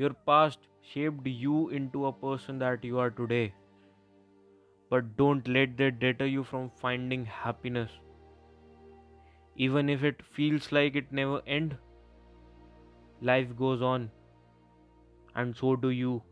Your past shaped you into a person that you are today. But don't let that deter you from finding happiness. Even if it feels like it never ends, life goes on, and so do you.